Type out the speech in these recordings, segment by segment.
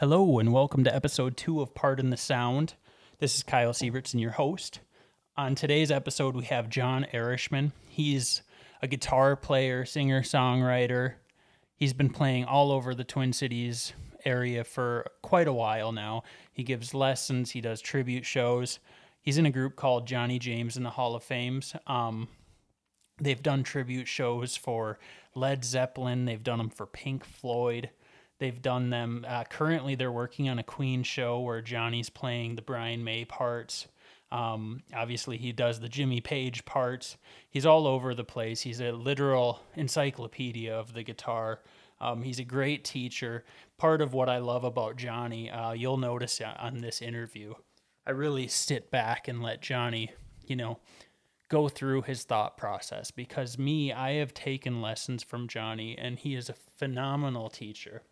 Hello, and welcome to episode two of Pardon the Sound. This is Kyle Sievertson, your host. On today's episode, we have Jon Ehresmann. He's a guitar player, singer, songwriter. He's been playing all over the Twin Cities area for quite a while now. He gives lessons, he does tribute shows. He's in a group called Johnny James and the Hall of Fames. Um, they've done tribute shows for Led Zeppelin, they've done them for Pink Floyd. They've done them. Uh, currently, they're working on a Queen show where Johnny's playing the Brian May parts. Um, obviously, he does the Jimmy Page parts. He's all over the place. He's a literal encyclopedia of the guitar. Um, he's a great teacher. Part of what I love about Johnny, uh, you'll notice on this interview, I really sit back and let Johnny, you know, go through his thought process because me, I have taken lessons from Johnny, and he is a phenomenal teacher.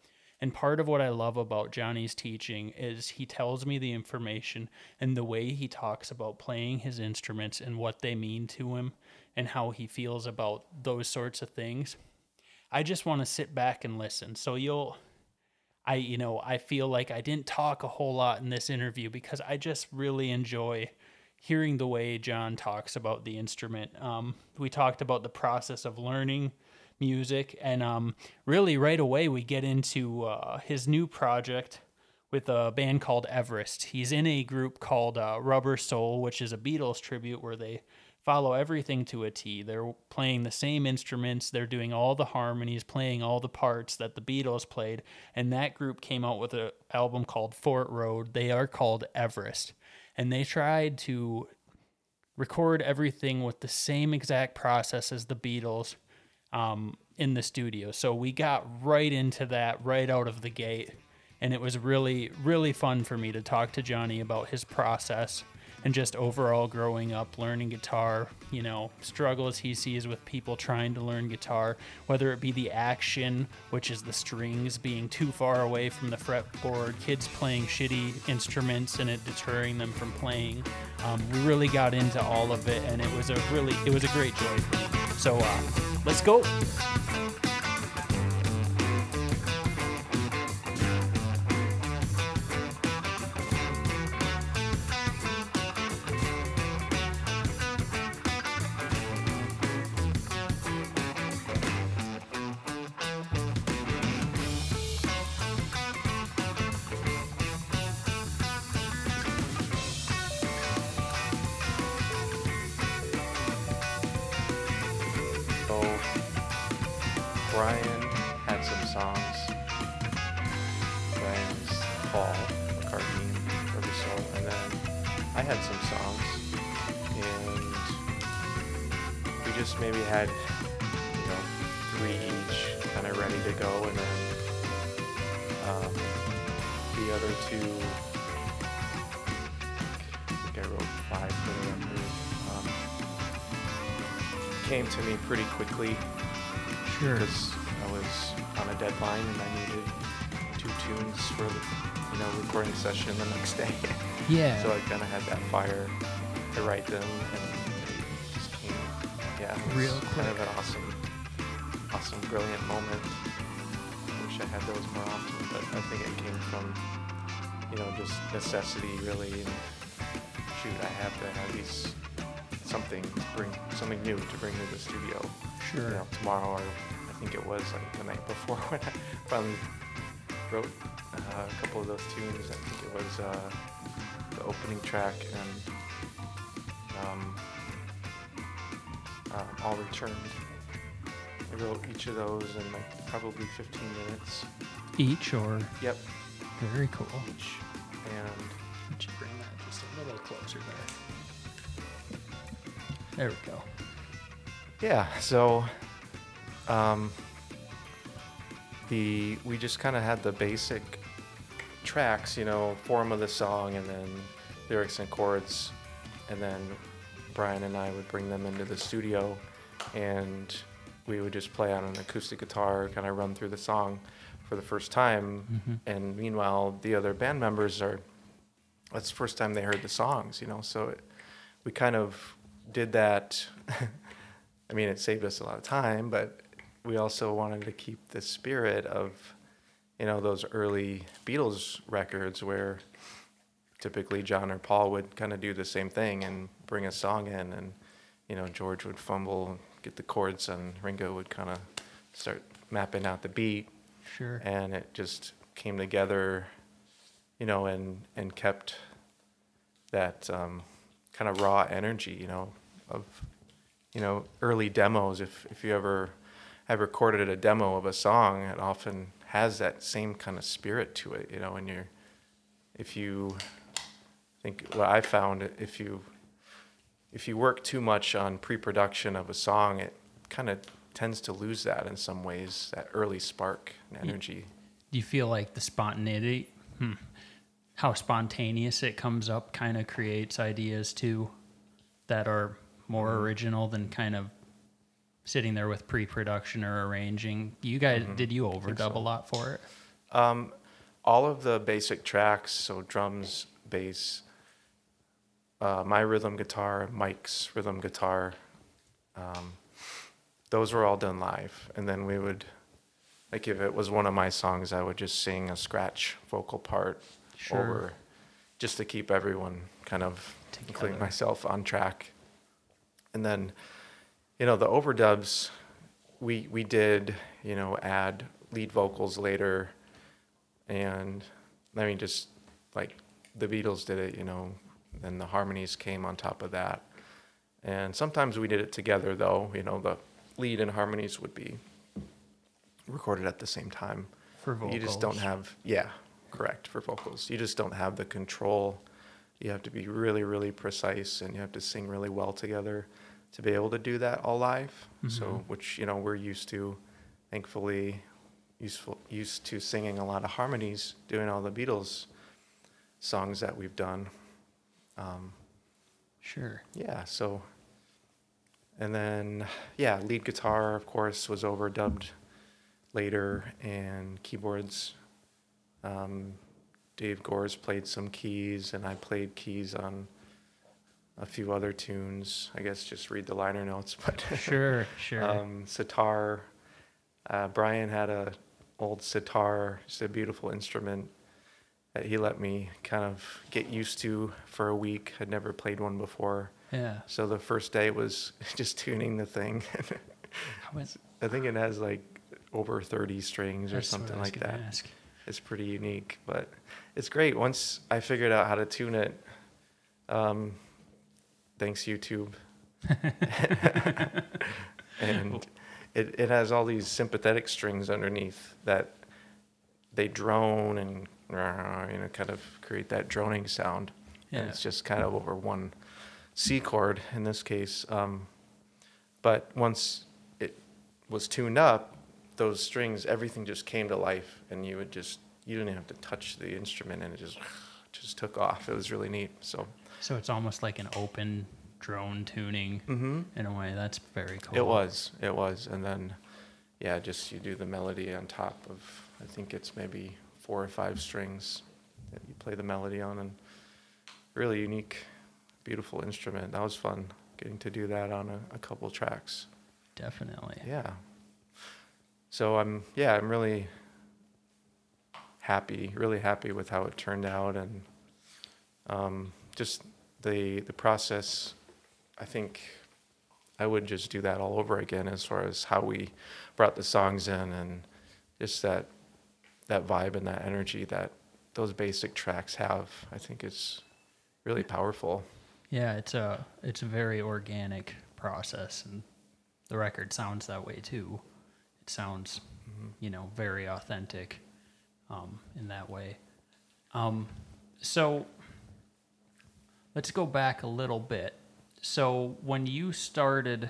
And part of what I love about Johnny's teaching is he tells me the information and the way he talks about playing his instruments and what they mean to him and how he feels about those sorts of things. I just want to sit back and listen. So you'll I you know, I feel like I didn't talk a whole lot in this interview because I just really enjoy hearing the way John talks about the instrument. Um, we talked about the process of learning music. And um, really, right away, we get into uh, his new project with a band called Everest. He's in a group called uh, Rubber Soul, which is a Beatles tribute where they follow everything to a T. They're playing the same instruments, they're doing all the harmonies, playing all the parts that the Beatles played. And that group came out with an album called Fort Road. They are called Everest. And they tried to record everything with the same exact process as the Beatles um, in the studio. So we got right into that right out of the gate. And it was really, really fun for me to talk to Johnny about his process and just overall growing up, learning guitar, you know, struggles he sees with people trying to learn guitar, whether it be the action, which is the strings being too far away from the fretboard, kids playing shitty instruments and it deterring them from playing. Um, we really got into all of it, and it was a really, it was a great joy for me. So uh, let's go. Two, I think I wrote five for the record, um, came to me pretty quickly Sure. because I was on a deadline and I needed two tunes for the you know recording session the next day. Yeah. so I kind of had that fire to write them, and it just came. Yeah, it was Real kind of quick. an awesome, awesome, brilliant moment. I wish I had those more often, but I think it came from you know just necessity really. And shoot, I have to have these something to bring something new to bring to the studio you sure. know, tomorrow or I think it was like the night before when I finally wrote uh, a couple of those tunes. I think it was uh, the opening track and um, um, All Returned. I wrote each of those in like probably 15 minutes. Each or Yep, very cool. each. And you bring that just a little closer there? There we go. Yeah, so um, the we just kind of had the basic tracks, you know, form of the song, and then lyrics and chords, and then Brian and I would bring them into the studio, and we would just play on an acoustic guitar, kind of run through the song for the first time, Mhm. and meanwhile the other band members are that's the first time they heard the songs, you know, so it, we kind of did that. I mean, it saved us a lot of time, but we also wanted to keep the spirit of, you know, those early Beatles records where typically John or Paul would kind of do the same thing and bring a song in, and you know, George would fumble, get the chords, and Ringo would kind of start mapping out the beat, Sure. and it just came together, you know, and and kept that um, kind of raw energy, you know, of you know early demos. If if you ever have recorded a demo of a song, it often has that same kind of spirit to it, you know. And you're if you think what I found, if you if you work too much on pre-production of a song, it kind of tends to lose that in some ways, that early spark and energy. Do you feel like the spontaneity, hmm, how spontaneous it comes up, kind of creates ideas too that are more Mm-hmm. original than kind of sitting there with pre-production or arranging? You guys, Mm-hmm. did you overdub a lot for it? Um, all of the basic tracks, so drums, bass, uh, my rhythm guitar, Mike's rhythm guitar, um, those were all done live. And then we would, like, if it was one of my songs, I would just sing a scratch vocal part Sure. over, just to keep everyone kind of, including myself, on track. And then, you know, the overdubs, we we did, you know, add lead vocals later, and I mean, just like the Beatles did it, you know, then the harmonies came on top of that. And sometimes we did it together, though. You know, the lead and harmonies would be recorded at the same time. For vocals. You just don't have, yeah, correct, for vocals. You just don't have the control. You have to be really, really precise and you have to sing really well together to be able to do that all live. So, which, you know, we're used to, thankfully, useful, used to singing a lot of harmonies, doing all the Beatles songs that we've done. Um, Sure. yeah, so and then yeah, lead guitar of course was overdubbed later and keyboards um, Dave Gores played some keys and I played keys on a few other tunes. I guess just read the liner notes, but Sure. Sure. um, sitar. Uh, Brian had a old sitar, It's a beautiful instrument that he let me kind of get used to for a week. I'd never played one before, yeah. so the first day was just tuning the thing. How is- I think it has like over 30 strings or something like that. ask. It's pretty unique, but it's great. Once I figured out how to tune it, um, thanks YouTube. and it, it has all these sympathetic strings underneath that they drone and you know kind of create that droning sound. And Yeah. it's just kind of over one C chord in this case. Um, but once it was tuned up, those strings, everything just came to life, and you would just you didn't have to touch the instrument, and it just just took off. It was really neat. So So it's almost like an open drone tuning in a way. That's very cool. it was, it was, and then yeah, just you do the melody on top of I think it's maybe four or five strings that you play the melody on, and really unique, beautiful instrument. That was fun getting to do that on a, a couple tracks. Definitely. Yeah. So I'm yeah, I'm really happy, really happy with how it turned out and um, just the the process I think I would just do that all over again as far as how we brought the songs in and just that that vibe and that energy that those basic tracks have. I think it's really powerful. Yeah, it's a it's a very organic process, and the record sounds that way too. It sounds, you know, very authentic um, in that way. Um, so let's go back a little bit. So when you started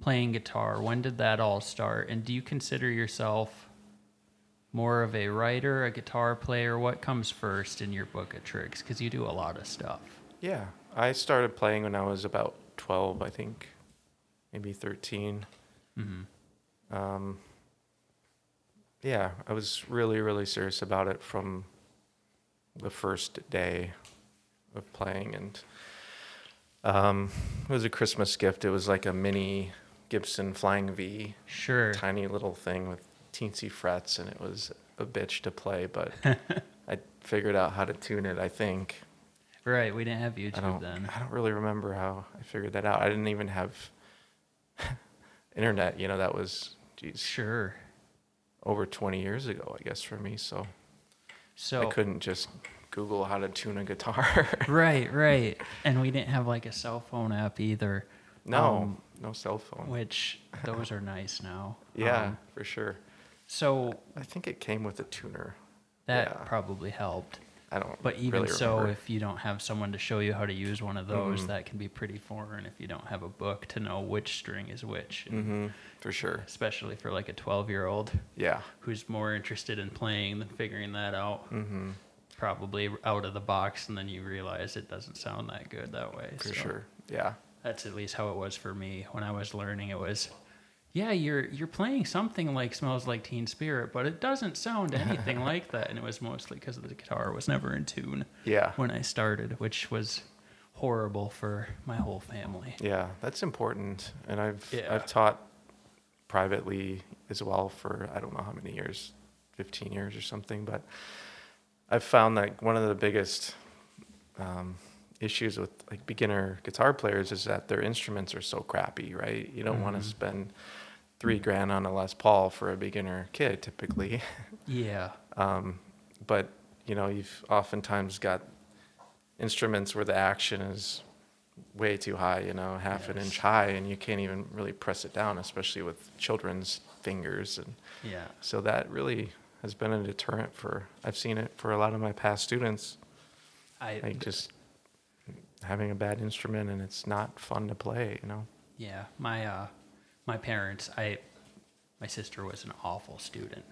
playing guitar, when did that all start? And do you consider yourself more of a writer, a guitar player? What comes first in your book of tricks? Because you do a lot of stuff. Yeah, I started playing when I was about 12, I think, maybe 13. Mm-hmm. Um, yeah, I was really, really serious about it from the first day of playing, and um, it was a Christmas gift. It was like a mini Gibson Flying V, Sure. tiny little thing with teensy frets, and it was a bitch to play, but I figured out how to tune it. I think. Right, we didn't have I YouTube don't. then. I don't really remember how I figured that out. I didn't even have internet. You know, that was geez, Sure. over 20 years ago, I guess, for me. So, So I couldn't just Google how to tune a guitar. right, right, and we didn't have like a cell phone app either. no, Um, no cell phone. which those are nice now. yeah, Um, for sure. so I think it came with a tuner. that Yeah. probably helped. I don't. But even really so, remember. if you don't have someone to show you how to use one of those, Mhm. that can be pretty foreign if you don't have a book to know which string is which. and hmm for sure. Especially for like a 12 year old Yeah. who's more interested in playing than figuring that out. hmm Probably out of the box, and then you realize it doesn't sound that good that way. For so sure. Yeah. That's at least how it was for me when I was learning. It was, yeah, you're you're playing something like "Smells Like Teen Spirit," but it doesn't sound anything like that. And it was mostly because the guitar was never in tune Yeah. when I started, which was horrible for my whole family. Yeah, that's important. And I've Yeah. I've taught privately as well for I don't know how many years, 15 years or something, but I've found that one of the biggest um, issues with like beginner guitar players is that their instruments are so crappy, right? You don't want Mhm. to spend 3 grand on a Les Paul for a beginner kid typically. Yeah, Um, but you know, you've oftentimes got instruments where the action is way too high, you know, half an inch high, and you can't even really press it down, especially with children's fingers. And yeah, so that really has been a deterrent for, I've seen it for a lot of my past students, I like just having a bad instrument and it's not fun to play, you know? yeah my uh my parents I my sister was an awful student.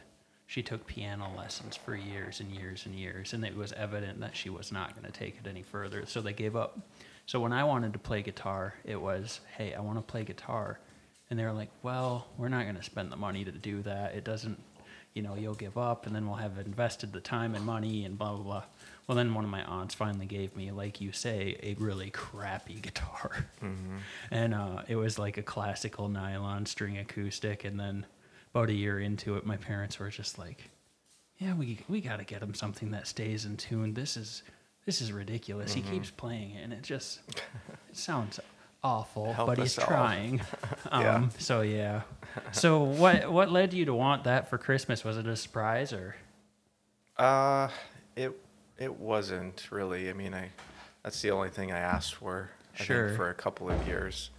She took piano lessons for years and years and years, and it was evident that she was not going to take it any further. So they gave up. So when I wanted to play guitar, it was, hey, I want to play guitar. And they were like, well, we're not going to spend the money to do that. It doesn't, you know, you'll give up, and then we'll have invested the time and money and blah, blah, blah. Well, then one of my aunts finally gave me, like you say, a really crappy guitar. hmm And uh, it was like a classical nylon string acoustic. And then about a year into it, my parents were just like, "Yeah, we we got to get him something that stays in tune. This is this is ridiculous. He keeps playing it, and it just it sounds awful, Help but he's all." trying." um, Yeah. So yeah. So what what led you to want that for Christmas? Was it a surprise or? Uh, it it wasn't really. I mean, I that's the only thing I asked for. I think for a couple of years.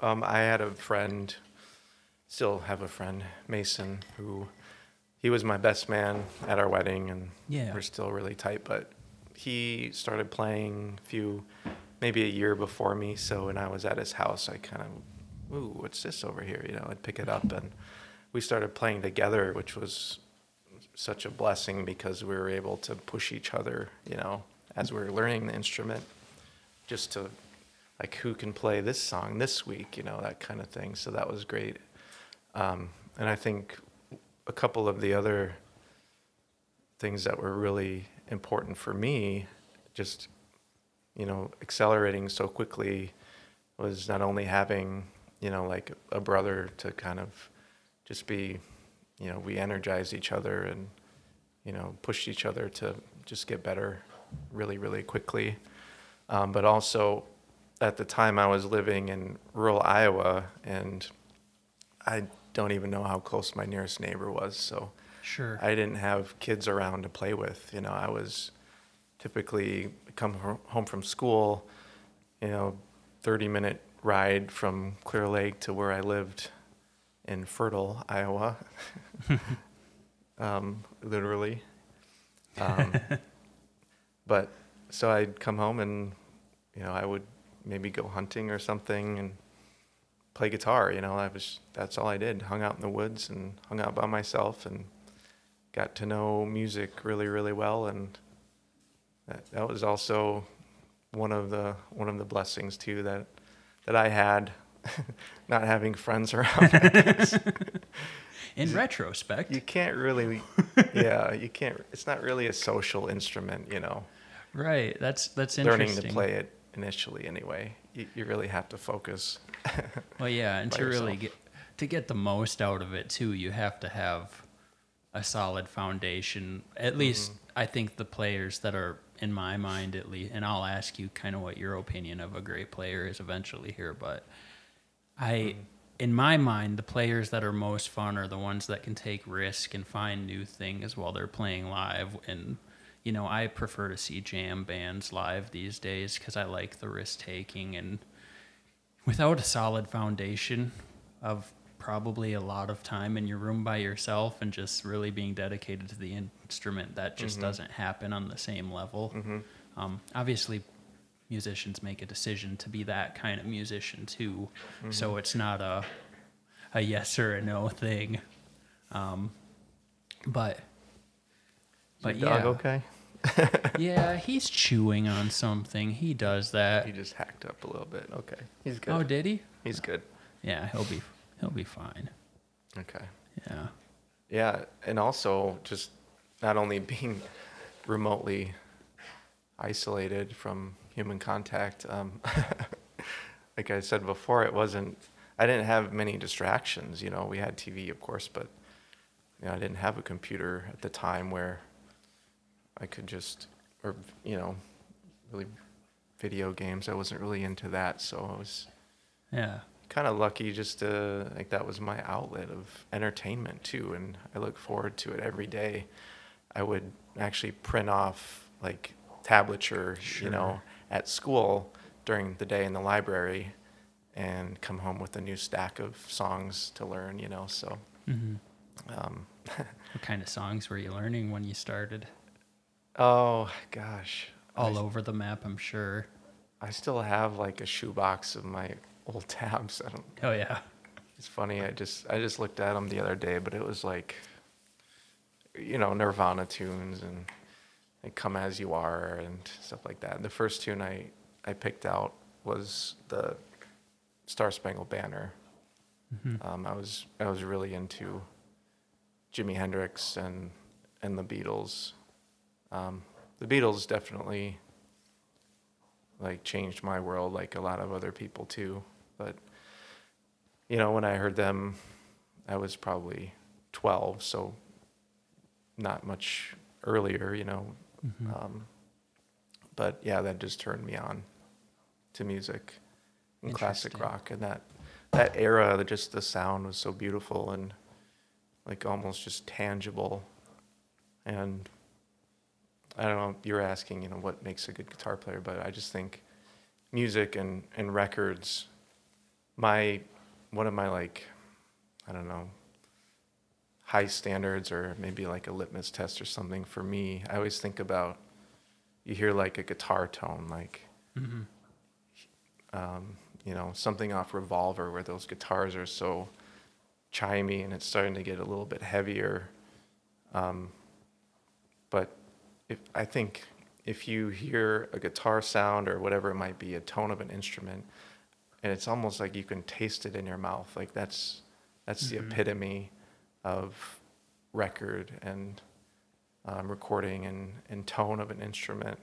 Um, I had a friend, still have a friend, Mason, who he was my best man at our wedding, and Yeah. we're still really tight. But he started playing a few, maybe a year before me. So when I was at his house, I kind of, ooh, what's this over here? You know, I'd pick it up, and we started playing together, which was such a blessing because we were able to push each other, you know, as we were learning the instrument, just to like who can play this song this week, you know, that kind of thing. So that was great. Um, and I think a couple of the other things that were really important for me, just you know, accelerating so quickly, was not only having you know like a brother to kind of just be you know we energize each other and you know push each other to just get better really really quickly um, but also at the time i was living in rural iowa and i don't even know how close my nearest neighbor was so Sure. i didn't have kids around to play with you know i was typically come home from school you know 30 minute ride from clear lake to where i lived in fertile iowa. Um, literally. Um, but so i'd come home and you know i would maybe go hunting or something and play guitar you know i was that's all i did. Hung out in the woods and hung out by myself and got to know music really really well. And that, that was also one of the one of the blessings too that that I had not having friends around. In retrospect, you can't really yeah, you can't it's not really a social instrument, you know. right? That's that's interesting. Learning to play it initially anyway. You, you really have to focus. Well, yeah, and to really get to get the most out of it too, you have to have a solid foundation. At least mm-hmm. I think the players that are in my mind at least and I'll ask you kind of what your opinion of a great player is eventually here, but I mm-hmm. in my mind the players that are most fun are the ones that can take risk and find new things while they're playing live. And you know, I prefer to see jam bands live these days cuz I like the risk taking. And without a solid foundation of probably a lot of time in your room by yourself and just really being dedicated to the instrument that just mm-hmm. doesn't happen on the same level. Mm-hmm. Um, obviously musicians make a decision to be that kind of musician too so it's not a a yes or a no thing um, but but Your dog yeah okay? yeah he's chewing on something he does that He just hacked up a little bit. Okay. He's good. oh did he He's good. yeah he'll be he'll be fine Okay. yeah Yeah, and also just not only being remotely isolated from human contact, um, like I said before, it wasn't. I didn't have many distractions. You know, we had TV, of course, but you know, I didn't have a computer at the time where I could just, or you know, really video games. I wasn't really into that, so I was yeah kind of lucky just to like that was my outlet of entertainment too and i look forward to it every day i would actually print off like tablature you know Sure. At school during the day in the library and come home with a new stack of songs to learn you know so hmm um, What kind of songs were you learning when you started? oh gosh All I, over the map, I'm sure. I still have like a shoebox of my old tabs i don't Oh yeah. It's funny. I just I just looked at them the other day, but it was like, you know, Nirvana tunes and like "Come as You Are" and stuff like that. The first tune I I picked out was the Star Spangled Banner. Mhm. Um, I was I was really into Jimi Hendrix and and the Beatles. Um, the Beatles definitely like changed my world, like a lot of other people too. But you know, when I heard them, I was probably 12, so not much earlier, you know. Mhm. Um, but yeah, that just turned me on to music and classic rock, and that that era, just the sound was so beautiful and like almost just tangible. And I don't know, you're asking, you know, what makes a good guitar player, but I just think music and, and records, my, one of my like, I don't know, high standards or maybe like a litmus test or something for me, I always think about, you hear like a guitar tone, like, Mhm. um, you know, something off Revolver where those guitars are so chimey and it's starting to get a little bit heavier. Um, but if I think if you hear a guitar sound or whatever it might be, a tone of an instrument, and it's almost like you can taste it in your mouth. Like that's that's the Mhm. epitome of record and um, recording and, and tone of an instrument.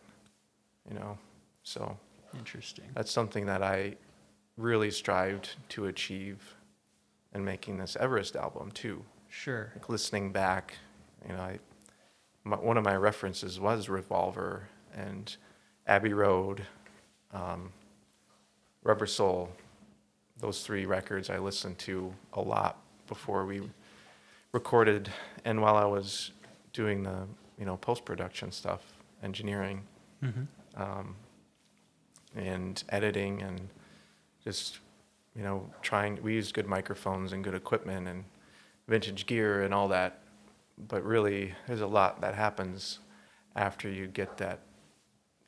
You know, so Interesting. that's something that I really strived to achieve in making this Everest album too. Sure. Like listening back, you know, I, my, one of my references was Revolver and Abbey Road, um, Rubber Soul. Those three records I listened to a lot before we recorded, and while I was doing the you know post production stuff, engineering hmm um, and editing and just you know trying we used good microphones and good equipment and vintage gear and all that but really there's a lot that happens after you get that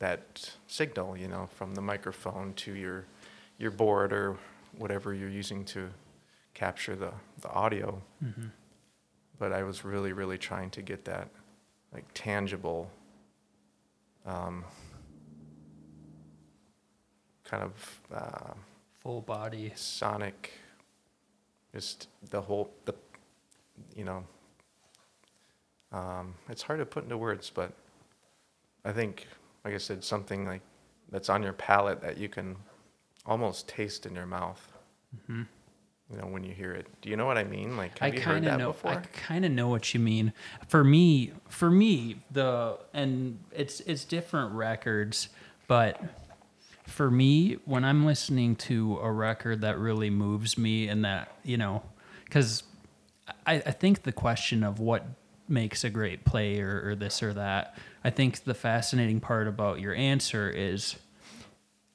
that signal you know from the microphone to your your board or whatever you're using to capture the the audio. Hmm but I was really, really trying to get that like tangible, um, kind of uh, Full body. sonic, just the whole the, you know. Um, it's hard to put into words, but I think, like I said, something like that's on your palate that you can almost taste in your mouth. hmm you know, when you hear it. Do you know what I mean? Like, have I you heard kind of that know. before? I kind of know what you mean. For me, for me, the and it's it's different records, but for me, when I'm listening to a record that really moves me, and that you know, because I, I think the question of what makes a great play or, or this or that, I think the fascinating part about your answer is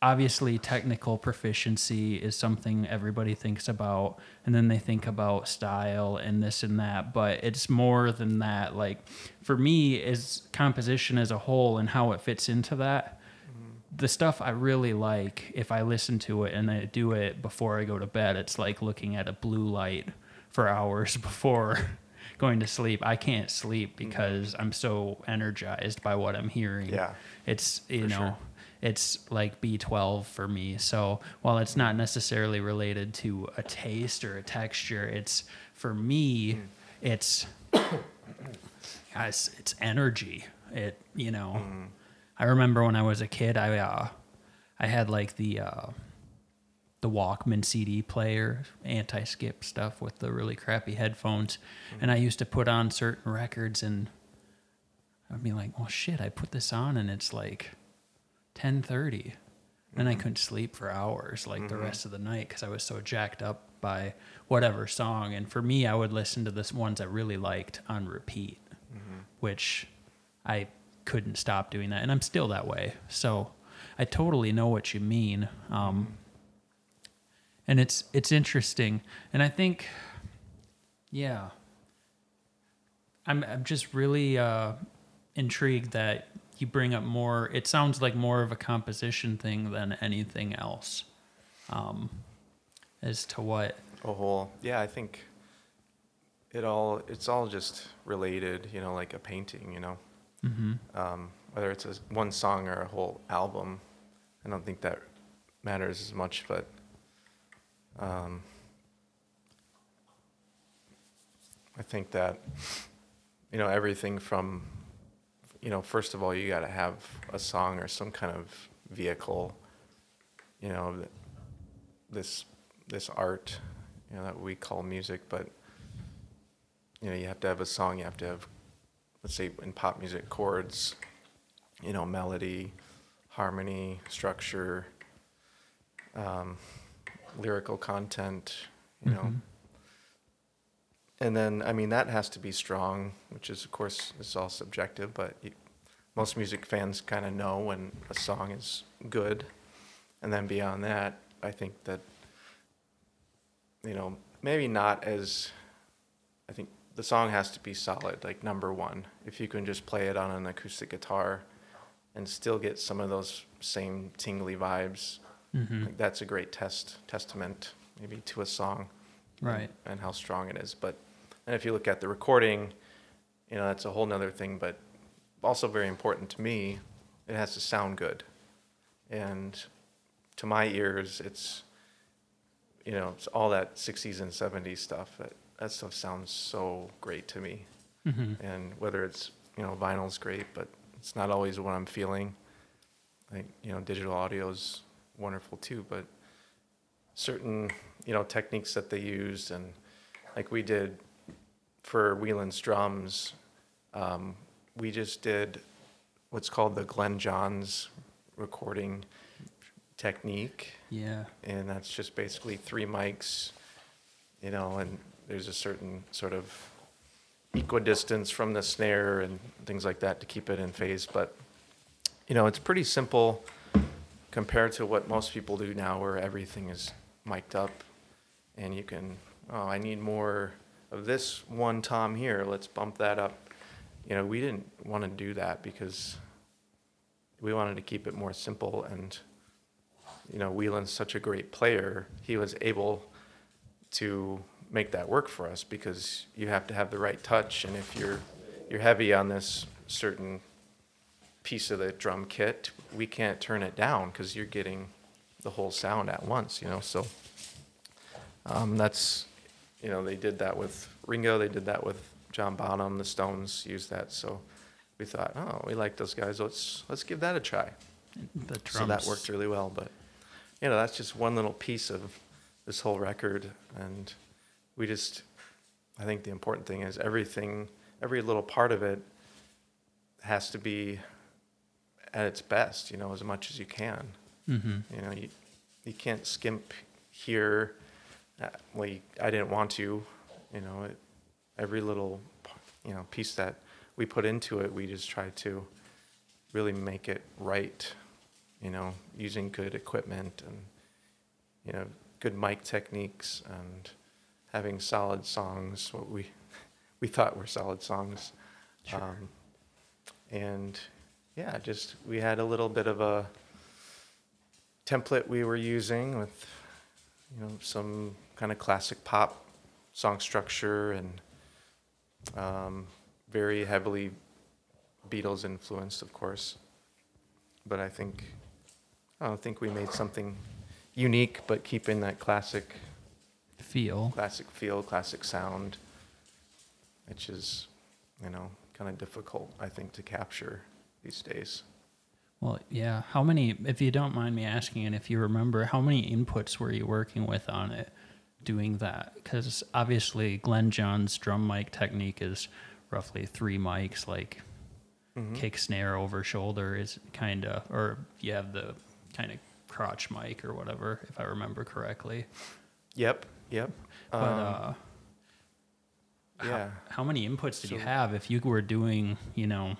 obviously technical proficiency is something everybody thinks about and then they think about style and this and that but it's more than that. Like for me is composition as a whole and how it fits into that mm-hmm. the stuff i really like if i listen to it and i do it before i go to bed it's like looking at a blue light for hours before going to sleep. I can't sleep mm-hmm. because i'm so energized by what i'm hearing. Yeah, it's you know sure. It's like b12 for me so while it's not necessarily related to a taste or a texture it's for me Hmm. it's guys it's energy it you know Hmm. i remember when i was a kid i uh i had like the uh the Walkman CD player, anti skip stuff with the really crappy headphones. And I used to put on certain records and I'd be like, well, shit, I put this on and it's like 1030. And I couldn't sleep for hours, like the rest of the night, because I was so jacked up by whatever song. And for me, I would listen to the ones I really liked on repeat, which I couldn't stop doing that. And I'm still that way. So I totally know what you mean. Um, and it's it's interesting and i think yeah i'm i'm just really uh intrigued that you bring up more it sounds like more of a composition thing than anything else um as to what a whole. Yeah, I think it all. It's all just related. You know, like a painting. You know, um, whether it's a, one song or a whole album. I don't think that matters as much, but um, I think that you know everything from you know first of all you got to have a song or some kind of vehicle. You know, this this art, you know, that we call music, but you know, you have to have a song, you have to have, let's say in pop music, chords, you know, melody, harmony, structure, um, lyrical content, you know. And then, I mean, that has to be strong, which is, of course, it's all subjective, but you, most music fans kind of know when a song is good. And then beyond that, I think that you know, maybe not as, I think the song has to be solid, like number one. If you can just play it on an acoustic guitar and still get some of those same tingly vibes, mm-hmm. like that's a great test, testament maybe to a song. and- Right. And, how strong it is. But, and if you look at the recording, you know, that's a whole nother thing, but also very important to me, it has to sound good. And to my ears, it's, you know, it's all that 60s and 70s stuff. That, that stuff sounds so great to me. Mm-hmm. And whether it's, you know, vinyl's great, but it's not always what I'm feeling. Like, you know, digital audio is wonderful too, but certain, you know, techniques that they used and like we did for Whelan's drums, um, we just did what's called the Glyn Johns recording technique yeah and that's just basically three mics, you know, and there's a certain sort of equidistance from the snare and things like that to keep it in phase. But, you know, it's pretty simple compared to what most people do now, where everything is mic'd up and you can, oh, I need more of this one tom here, let's bump that up. You know, we didn't want to do that because we wanted to keep it more simple and you know, Whelan's such a great player, he was able to make that work for us because you have to have the right touch, and if you're you're heavy on this certain piece of the drum kit, we can't turn it down because you're getting the whole sound at once, you know. So um, that's you know they did that with Ringo, they did that with John Bonham, the Stones used that. So we thought, oh, we like those guys. Let's let's give that a try. So that worked really well. But you know, that's just one little piece of this whole record, and we just, I think the important thing is everything, every little part of it has to be at its best, you know, as much as you can. Mm-hmm. You know, you, you can't skimp here. Well, you, I didn't want to, you know, it, every little, you know, piece that we put into it, we just try to really make it right, you know, using good equipment and, you know, good mic techniques and having solid songs, what we, we thought were solid songs. Sure. Um, and yeah, just, we had a little bit of a, template we were using with you know some kind of classic pop song structure and um, very heavily Beatles influenced, of course. But I think I don't think we made something unique, but keeping that classic Feel. classic feel, classic sound, which is you know kind of difficult I think to capture these days. Well, yeah. How many, if you don't mind me asking, and if you remember, how many inputs were you working with on it doing that? Because obviously, Glyn John's drum mic technique is roughly three mics, like Mhm. kick snare over shoulder is kind of, or you have the kind of crotch mic or whatever, if I remember correctly. Yep, yep. But Um, uh, how- yeah. how, many inputs did you have if you were doing, you know,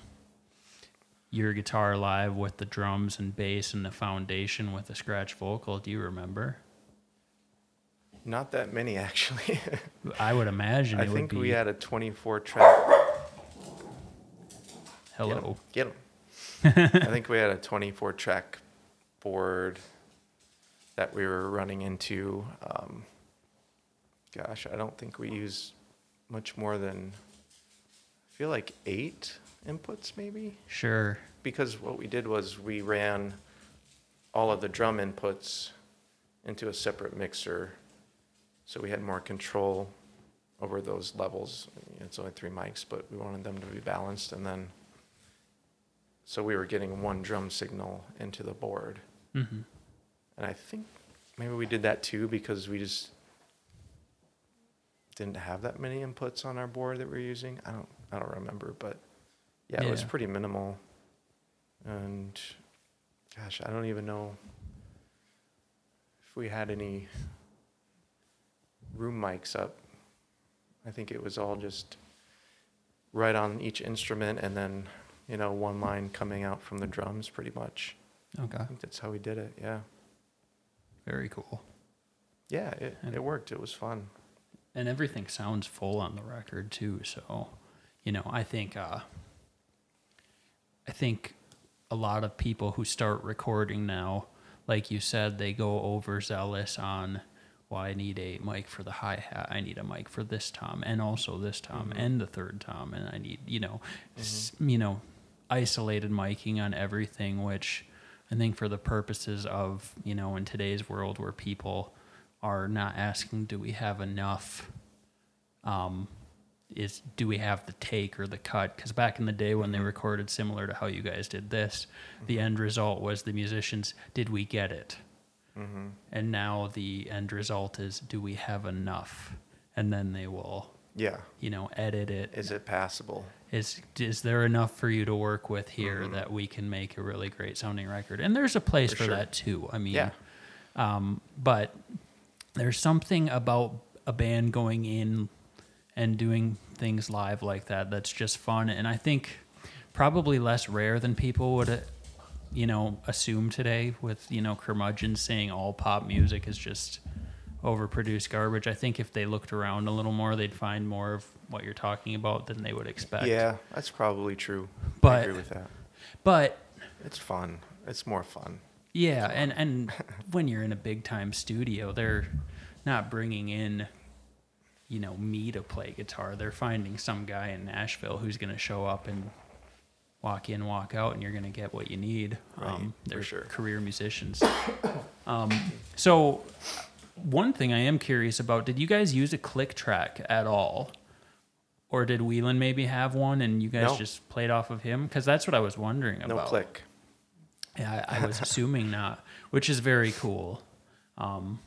your guitar live with the drums and bass and the foundation with the scratch vocal? Do you remember? Not that many actually. I would imagine I it think would be. we had a 24 track. hello. Get 'em. I think we had a 24 track board that we were running into. Um, gosh, I don't think we used much more than, I feel like eight inputs maybe. Sure. Because what we did was we ran all of the drum inputs into a separate mixer. So we had more control over those levels. It's only three mics, but we wanted them to be balanced. And then, so we were getting one drum signal into the board. hmm And I think maybe we did that too because we just didn't have that many inputs on our board that we are using. I don't I don't remember, but yeah, it was pretty minimal. And gosh, I don't even know if we had any room mics up. I think it was all just right on each instrument and then, you know, one line coming out from the drums pretty much. Okay. I think that's how we did it. Yeah. Very cool. Yeah, it, And- it worked. It was fun. And everything sounds full on the record too. So, you know, I think uh, I think a lot of people who start recording now, like you said, they go overzealous on. Well, I need a mic for the hi hat. I need a mic for this tom, and also this tom, Mhm. and the third tom, and I need you know, s- you know, isolated miking on everything. Which I think for the purposes of you know in today's world where people are not asking, do we have enough? Um, is do we have the take or the cut? Because back in the day when they recorded similar to how you guys did this, the end result was the musicians, did we get it? Mm-hmm. And now the end result is, do we have enough? And then they will, Yeah. you know, edit it. Is it passable? Is is there enough for you to work with here Mhm. that we can make a really great sounding record? And there's a place For for, sure. that too. I mean, Yeah. um, but there's something about a band going in and doing things live like that that's just fun, and I think probably less rare than people would, you know, assume today. With you know curmudgeons saying all pop music is just overproduced garbage. I think if they looked around a little more, they'd find more of what you're talking about than they would expect. Yeah, that's probably true. But I agree with that. but It's fun. It's more fun. Yeah, and and when you're in a big time studio, they're not bringing in, you know, me to play guitar. They're finding some guy in Nashville who's going to show up and walk in, walk out, and you're going to get what you need. Right, um, they're sure. career musicians. um, so, one thing I am curious about: Did you guys use a click track at all? Or did Whelan maybe have one and you guys No. just played off of him? Because that's what I was wondering about. No click. Yeah, I, I was assuming not, which is very cool. Um,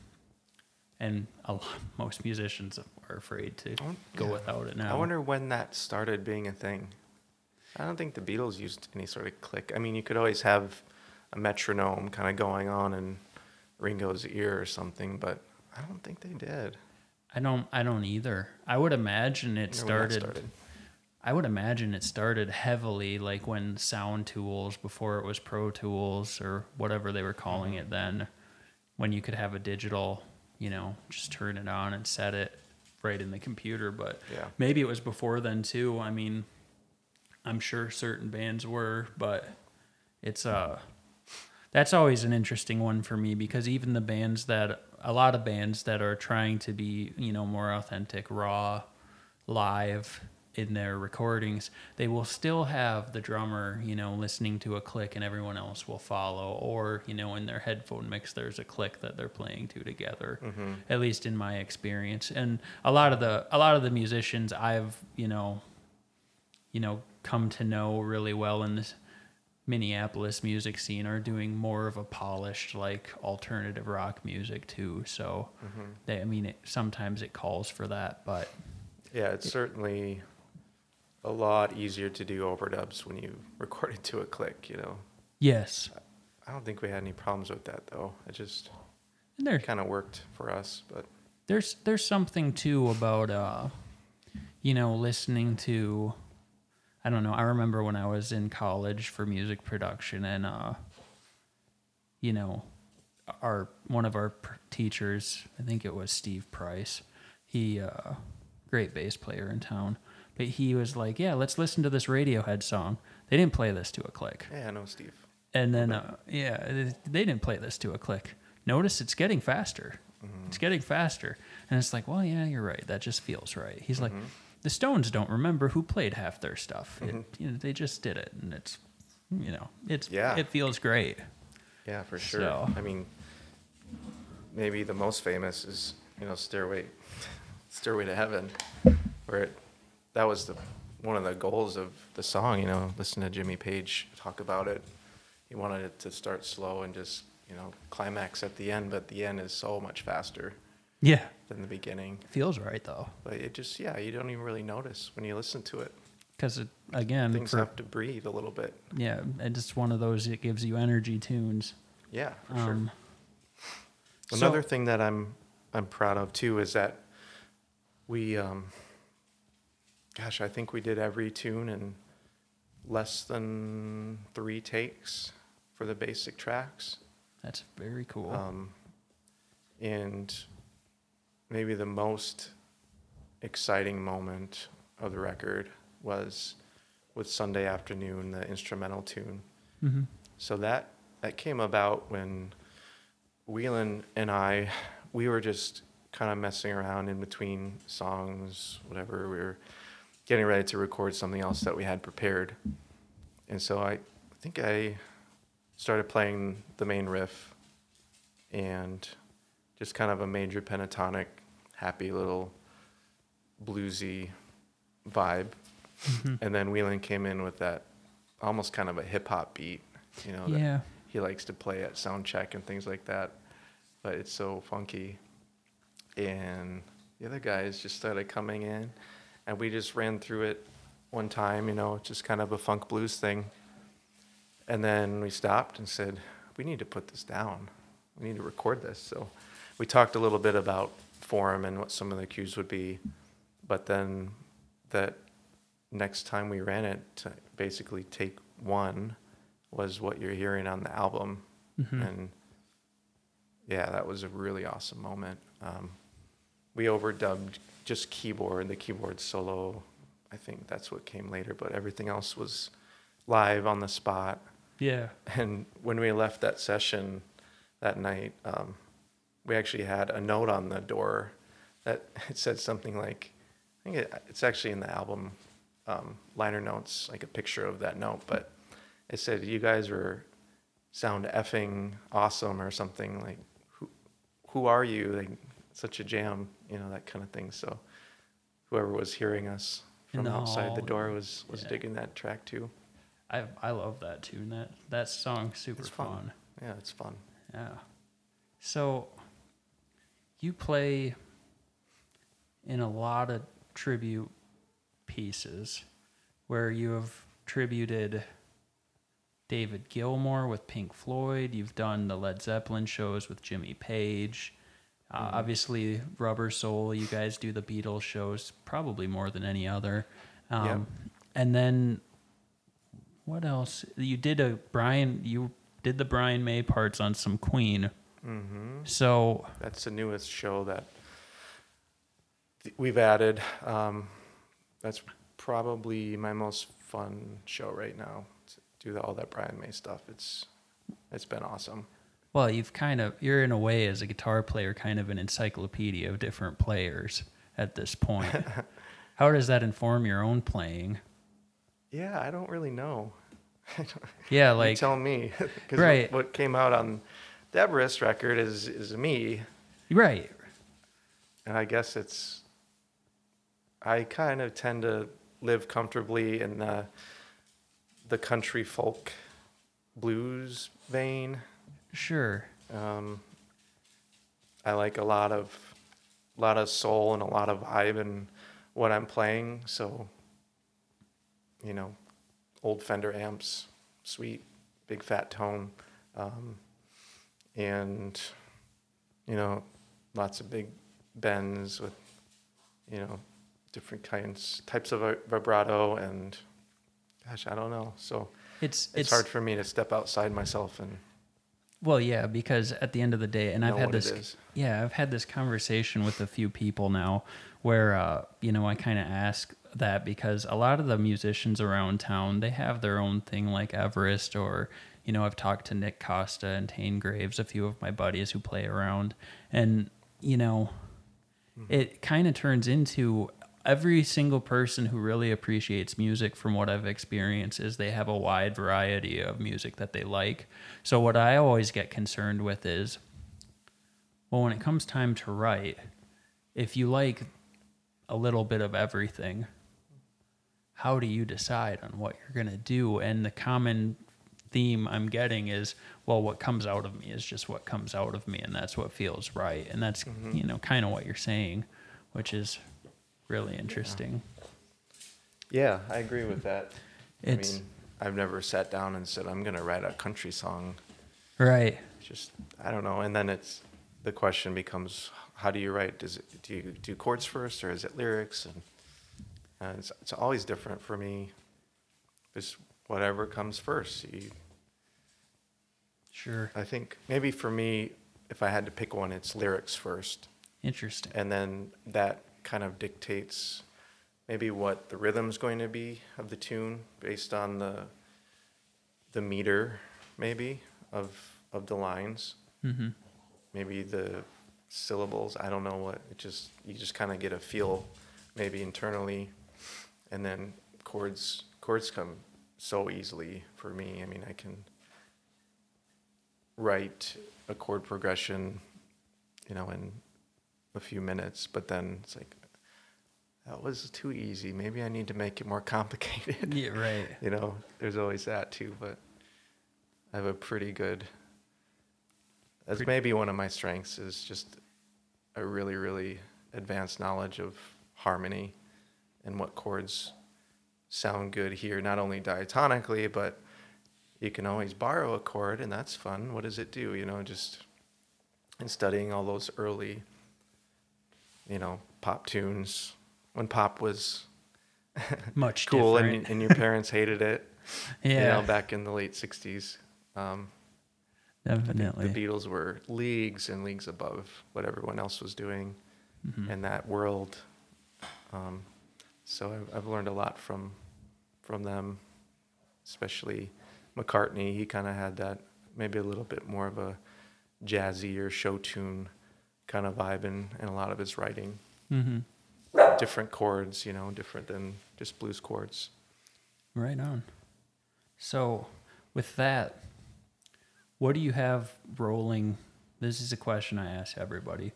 and a lot, most musicians are afraid to go yeah. without it now. I wonder when that started being a thing. I don't think the Beatles used any sort of click. I mean, you could always have a metronome kind of going on in Ringo's ear or something, but I don't think they did. I don't. I don't either. I would imagine it I wonder when that started, I would imagine it started heavily, like when Sound Tools before it was Pro Tools or whatever they were calling mm-hmm. it then, when you could have a digital, you know, just turn it on and set it right in the computer. But Yeah. maybe it was before then too. I mean, I'm sure certain bands were, but it's uh that's always an interesting one for me because even the bands that a lot of bands that are trying to be, you know, more authentic, raw, live in their recordings, they will still have the drummer, you know, listening to a click and everyone else will follow or, you know, in their headphone mix there's a click that they're playing to together. At least in my experience. And a lot of the a lot of the musicians I've, you know, you know, come to know really well in this Minneapolis music scene are doing more of a polished like alternative rock music too. So they, I mean, it, sometimes it calls for that, but Yeah, it's certainly a lot easier to do overdubs when you record it to a click, you know. yes, I don't think we had any problems with that though. It just and there, kind of worked for us, but there's there's something too about uh, you know, listening to. I don't know. I remember when I was in college for music production, and uh, you know, our one of our pr- teachers, I think it was Steve Price. He, uh, great bass player in town, but he was like, "Yeah, let's listen to this Radiohead song." They didn't play this to a click, yeah, I know Steve. and then uh, yeah, they- they didn't play this to a click. Notice it's getting faster. It's getting faster, and it's like, well, yeah, you're right. That just feels right. He's like, the Stones don't remember who played half their stuff. It, mm-hmm. you know, they just did it, and it's, you know, it's Yeah. it feels great. Yeah, for sure. So- I mean, maybe the most famous is you know Stairway, Stairway to Heaven, where it, that was the one of the goals of the song. You know, listen to Jimmy Page talk about it. He wanted it to start slow and just you know climax at the end, but the end is so much faster Yeah, than the beginning. feels right though, But it just yeah, you don't even really notice when you listen to it. because it again, Things for, have to breathe a little bit. yeah, it's just one of those. It gives you energy tunes. Yeah, for sure. Um, Another so- thing that I'm I'm proud of too is that we um gosh, I think we did every tune in less than 3 takes for the basic tracks. That's very cool. Um and maybe the most exciting moment of the record was with Sunday afternoon, the instrumental tune. hmm So that that came about when Whelan and I we were just kind of messing around in between songs, whatever. We were getting ready to record something else that we had prepared. And so I think I started playing the main riff and just kind of a major pentatonic, happy little bluesy vibe. Mm-hmm. And then Whelan came in with that almost kind of a hip hop beat, you know, that Yeah, he likes to play at sound check and things like that. But it's so funky. And the other guys just started coming in and we just ran through it one time, you know, just kind of a funk blues thing. And then we stopped and said, we need to put this down. We need to record this. So we talked a little bit about form and what some of the cues would be. But then that next time we ran it, to basically take one was what you're hearing on the album. Mhm. And yeah, that was a really awesome moment. Um, we overdubbed just keyboard, the keyboard solo. I think that's what came later, but everything else was live on the spot. yeah. And when we left that session that night, um, we actually had a note on the door that it said something like, I think it, it's actually in the album um, liner notes, like a picture of that note, but it said, "You guys are sound effing awesome" or something like, "Who, who are you?" Like such a jam, you know, that kind of thing. So whoever was hearing us from the outside the door was was yeah. digging that track too. I I love that tune. That that song's super fun. fun. Yeah, it's fun. Yeah. So you play in a lot of tribute pieces where you have tributed David Gilmour with Pink Floyd. You've done the Led Zeppelin shows with Jimmy Page. Uh, Obviously, Rubber Soul. You guys do the Beatles shows probably more than any other. Um, Yep. And then what else? You did a Brian. You did the Brian May parts on some Queen. Hmm So That's the newest show that th- we've added. Um, that's probably my most fun show right now. To do all that Brian May stuff. It's it's been awesome. Well, you've kind of you're in a way as a guitar player kind of an encyclopedia of different players at this point. How does that inform your own playing? Yeah, I don't really know. Yeah, you like tell me, Right. what came out on Everest record is is me, right. and I guess it's. I kind of tend to live comfortably in the the country folk blues vein. Sure. Um, I like a lot of lot of soul and a lot of vibe in what I'm playing. So, you know, old Fender amps, sweet, big fat tone, um, and you know, lots of big bends with you know different kinds types of vibrato and gosh, I don't know. So It's it's, hard for me to step outside myself and Well, yeah, because at the end of the day, and I've had this. Yeah, I've had this conversation with a few people now where, uh, you know, I kind of ask that because a lot of the musicians around town, they have their own thing like Everest or, you know, I've talked to Nick Costa and Tane Graves, a few of my buddies who play around. And, you know, mm-hmm. it kind of turns into every single person who really appreciates music from what I've experienced is they have a wide variety of music that they like. So what I always get concerned with is well, when it comes time to write, if you like a little bit of everything, how do you decide on what you're going to do? And the common theme I'm getting is, well, what comes out of me is just what comes out of me, and that's what feels right. And that's, mm-hmm. you know, kind of what you're saying, which is really interesting. Yeah, I agree with that. It's I mean, I've never sat down and said I'm going to write a country song. right. It's just I don't know. And then it's the question becomes, how do you write? Does it do you do chords first or is it lyrics? And, and it's it's always different for me. Just whatever comes first. You, Sure. I think maybe for me, if I had to pick one, it's lyrics first, Interesting. and then that kind of dictates maybe what the rhythm's going to be of the tune based on the the meter maybe of of the lines Mm-hmm. maybe the syllables i don't know what it just you just kind of get a feel maybe internally and then chords chords come so easily for me. I mean i can write a chord progression you know in a few minutes but then it's like that was too easy. Maybe i need to make it more complicated. Yeah, right. you know there's always that too but i have a pretty good that's Pretty- maybe one of my strengths is just a really really advanced knowledge of harmony and what chords sound good here not only diatonically but you can always borrow a chord and that's fun. What does it do? You know just and studying all those early you know pop tunes. When pop was Much cool and, and your parents hated it yeah, you know back in the late 60s um, definitely. the beatles were leagues and leagues above what everyone else was doing Mhm. in that world. Um, so I've, I've learned a lot from from them especially mccartney he kind of had that maybe a little bit more of a jazzy or show tune kind of vibe in, in a lot of his writing Mm-hmm. different chords you know different than just blues chords Right on. So, with that, what do you have rolling? This is a question I ask everybody,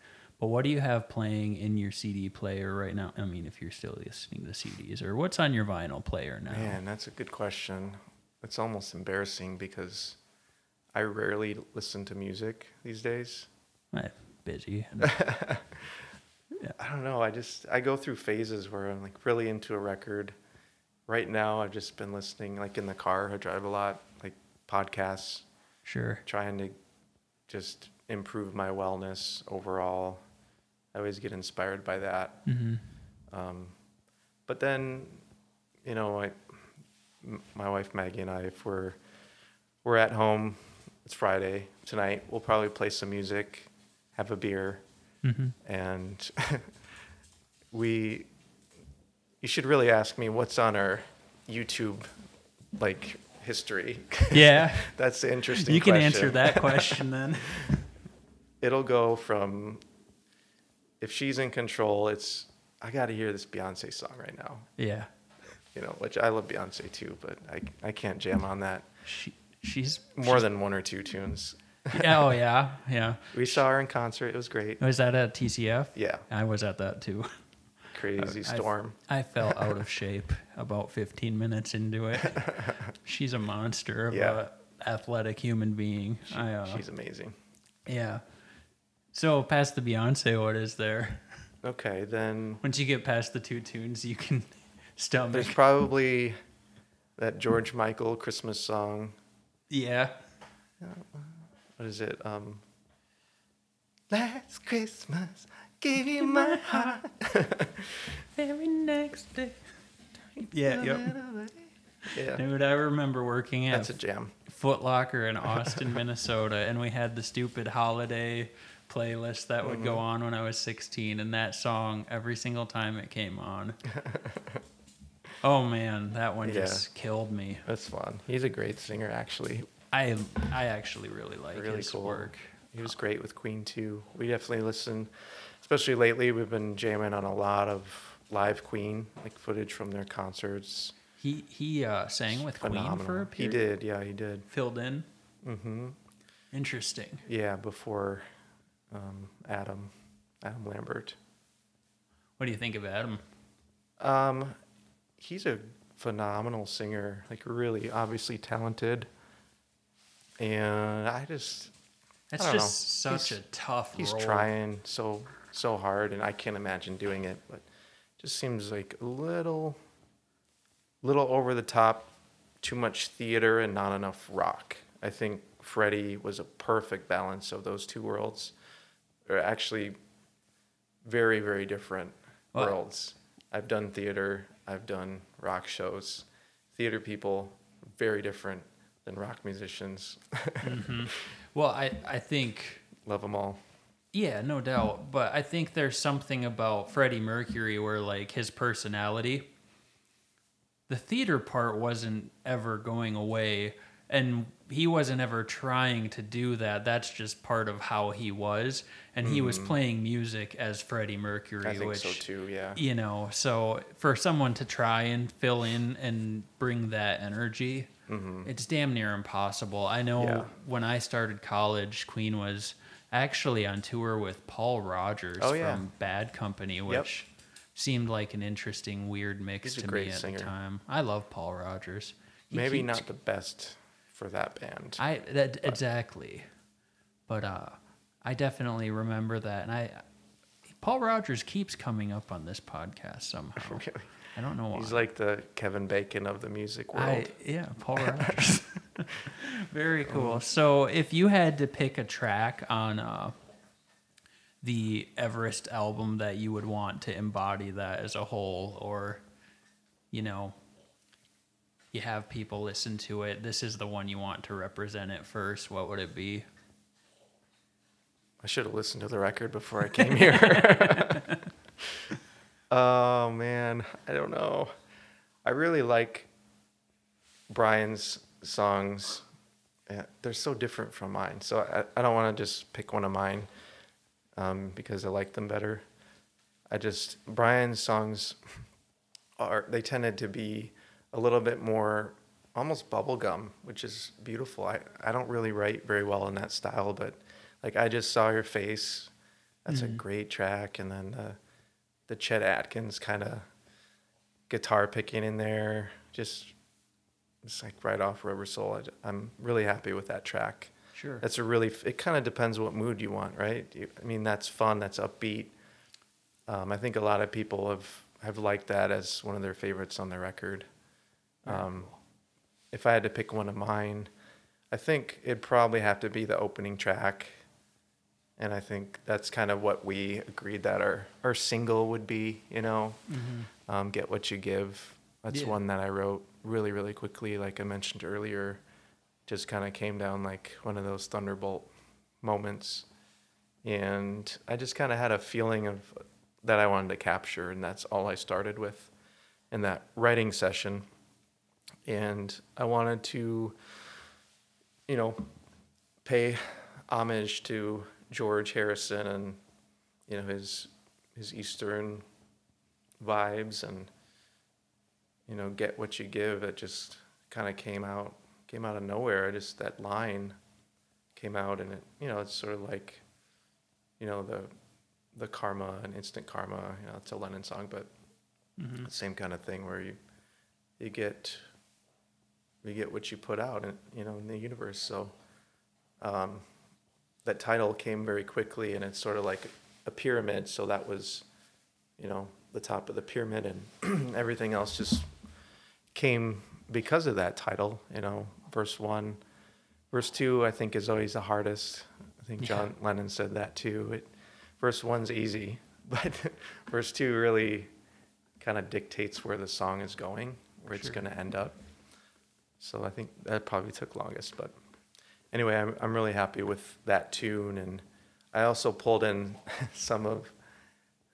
what do you have playing in your CD player right now? I mean, if you're still listening to CDs, or what's on your vinyl player now? Man, that's a good question. It's almost embarrassing because I rarely listen to music these days. I'm busy. I don't know. I just I go through phases where I'm like really into a record. Right now, I've just been listening like in the car. I drive a lot, like podcasts, Sure. trying to just improve my wellness overall. I always get inspired by that. hmm Um, but then, you know, I, m- my wife Maggie and I, if we're we're at home, it's Friday tonight. We'll probably play some music, have a beer, hmm and we. You should really ask me what's on our YouTube, like history. Yeah. That's the interesting. you can question. answer that question then. It'll go from. If she's in control, it's I got to hear this Beyonce song right now. yeah. you know, which I love Beyonce too, but I, I can't jam on that She, she's more than one or two tunes. yeah, oh yeah, yeah. We saw her in concert; it was great. Was that at TCF? Yeah, I was at that too. crazy I- storm. I fell out of shape about 15 minutes into it. She's a monster of Yeah. a athletic human being. I, uh, She's amazing. yeah. So past the Beyonce, what is there? Okay, then Once you get past the two tunes, you can stomach. there's probably that George Michael Christmas song. yeah. What is it? Um, Last Christmas, gave you my heart. Very next day. Yeah, yep. Yeah, Dude, I remember working at that's a jam. Foot Locker in Austin, Minnesota, and we had the stupid holiday playlist that would Mm-hmm. go on when I was 16, and that song every single time it came on. oh man, that one Yeah. just killed me. That's fun. He's a great singer, actually. I I actually really like really his cool. work. He was great with Queen too. We definitely listen, especially lately. We've been jamming on a lot of live Queen, like footage from their concerts. He he uh, sang with Queen for a period. He did, yeah, he did. Filled in. Mm-hmm. Interesting. Yeah, before um, Adam, Adam Lambert. What do you think of Adam? Um, he's a phenomenal singer, like really obviously talented. And I just That's know. just such He's- a tough he's role. trying so so hard and i can't imagine doing it but just seems like a little little over the top too much theater and not enough rock i think freddie was a perfect balance of those two worlds they're actually very very different Well- worlds. I've done theater i've done rock shows. Theater people very different than rock musicians. Mm-hmm. Well, I I think love them all. Yeah, no doubt. But I think there's something about Freddie Mercury where like his personality, the theater part wasn't ever going away. And he wasn't ever trying to do that. That's just part of how he was. And he was playing music as Freddie Mercury, Mm-hmm. i think which so too yeah you know, so for someone to try and fill in and bring that energy, it's damn near impossible. I know Mm-hmm. Yeah. when I started college, Queen was actually on tour with Paul Rodgers Oh, yeah. from Bad Company, which seemed like an interesting, weird mix He's to me at singer. the time. I love Paul Rodgers. He Maybe keeps- not the best for that band. I that exactly, but uh, I definitely remember that, and I. Paul Rodgers keeps coming up on this podcast somehow. Really. I don't know why. He's like the Kevin Bacon of the music world. I, yeah, Paul Rodgers. Very cool. So, if you had to pick a track on uh, the Everest album that you would want to embody that as a whole, or you know, you have people listen to it, this is the one you want to represent it first. What would it be? I should have listened to the record before I came here. oh man, I don't know. I really like Brian's songs. They're so different from mine. So I, I don't want to just pick one of mine um, because I like them better. I just Brian's songs are they tended to be a little bit more almost bubblegum, which is beautiful. I, I don't really write very well in that style, but like I just saw your face. That's a great track, and then the the Chet Atkins kind of guitar picking in there, just it's like right off Rubber Soul. I, am really happy with that track. Sure. That's a really. It kind of depends what mood you want, right? You, I mean, that's fun. That's upbeat. Um, I think a lot of people have have liked that as one of their favorites on the record. Um, if I had to pick one of mine, I think it'd probably have to be the opening track. And I think that's kind of what we agreed that our, our single would be, you know, Mhm. um, Get What You Give. That's Yeah. one that I wrote really, really quickly, like I mentioned earlier. Just kind of came down like one of those thunderbolt moments. And I just kind of had a feeling of that I wanted to capture, and that's all I started with in that writing session. And I wanted to, you know, pay homage to George Harrison and you know his his Eastern vibes and you know get what you give. It just kind of came out came out of nowhere. I Just that line came out, and it you know it's sort of like you know the the karma and instant karma. You know it's a Lennon song, but Mhm. same kind of thing where you you get you get what you put out in you know in the universe. So um, that title came very quickly and it's sort of like a pyramid. So that was you know the top of the pyramid and everything else just came because of that title you know. Verse one verse two i think is always the hardest. I think Yeah. john lennon said that too. It, verse one's easy but verse two really kind of dictates where the song is going, where it's going to end up. So I think that probably took longest, but anyway, I'm I'm really happy with that tune, and I also pulled in some of,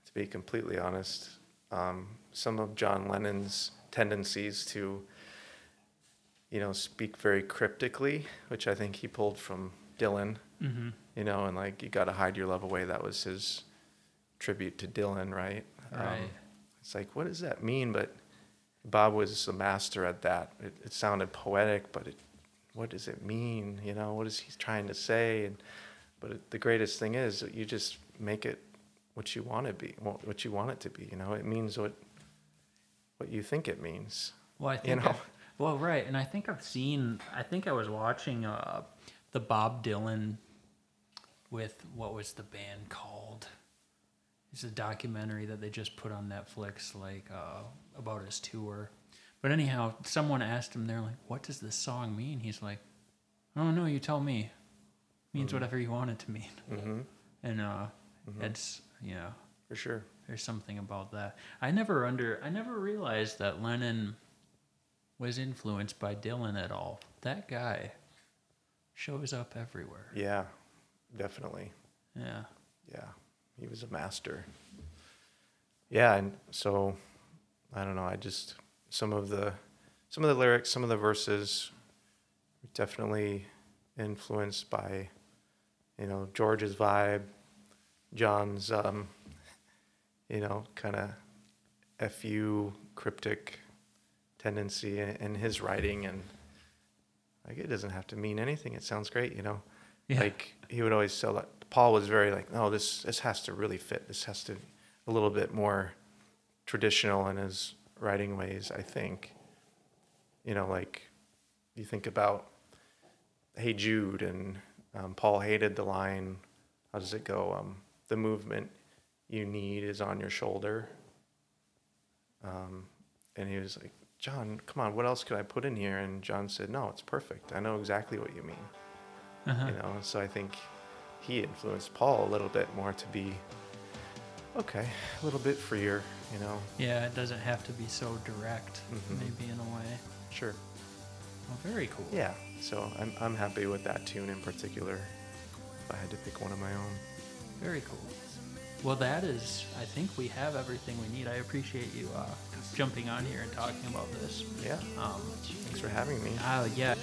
to be completely honest, um, some of John Lennon's tendencies to, you know, speak very cryptically, which I think he pulled from Dylan Mhm. you know, and like you got to hide your love away. That was his tribute to Dylan, right? Um, Right. it's like, what does that mean? But Bob was a master at that. It, it sounded poetic, but it, what does it mean? You know, what is he trying to say? And but it, the greatest thing is that you just make it what you want to be, what what you want it to be. You know, it means what what you think it means. Well, I You think. know? I- well, right, and I think I've seen. I think I was watching uh, the Bob Dylan with what was the band called? It's a documentary that they just put on Netflix, like uh, about his tour. But anyhow, someone asked him, they're like, "What does this song mean?" He's like, "I don't know. You tell me. means whatever you want it to mean." Mm-hmm. And uh, Mhm. it's you know, For sure. there's something about that. I never under I never realized that Lennon was influenced by Dylan at all. That guy shows up everywhere. Yeah, definitely. Yeah. yeah, he was a master. Yeah, and so I don't know. I just some of the some of the lyrics, some of the verses, definitely influenced by you know George's vibe, John's um, you know kind of fu cryptic tendency in, in his writing, and like it doesn't have to mean anything. It sounds great, you know Yeah. like he would always sell it. Paul was very like, no, this this has to really fit. This has to a little bit more traditional in his writing ways. I think. You know, like you think about Hey Jude, and um, Paul hated the line. How does it go? Um, the movement you need is on your shoulder. Um, and he was like, John, come on, what else could I put in here? And John said, No, it's perfect. I know exactly what you mean Uh-huh. you know so i think he influenced paul a little bit more to be okay a little bit freer you know Yeah, it doesn't have to be so direct, Mhm. maybe in a way. sure Well, very cool. yeah so i'm, I'm happy with that tune in particular if i had to pick one of my own Very cool. Well, that is, I think we have everything we need. I appreciate you uh, jumping on here and talking about this. yeah Um, thanks for having me uh, yeah.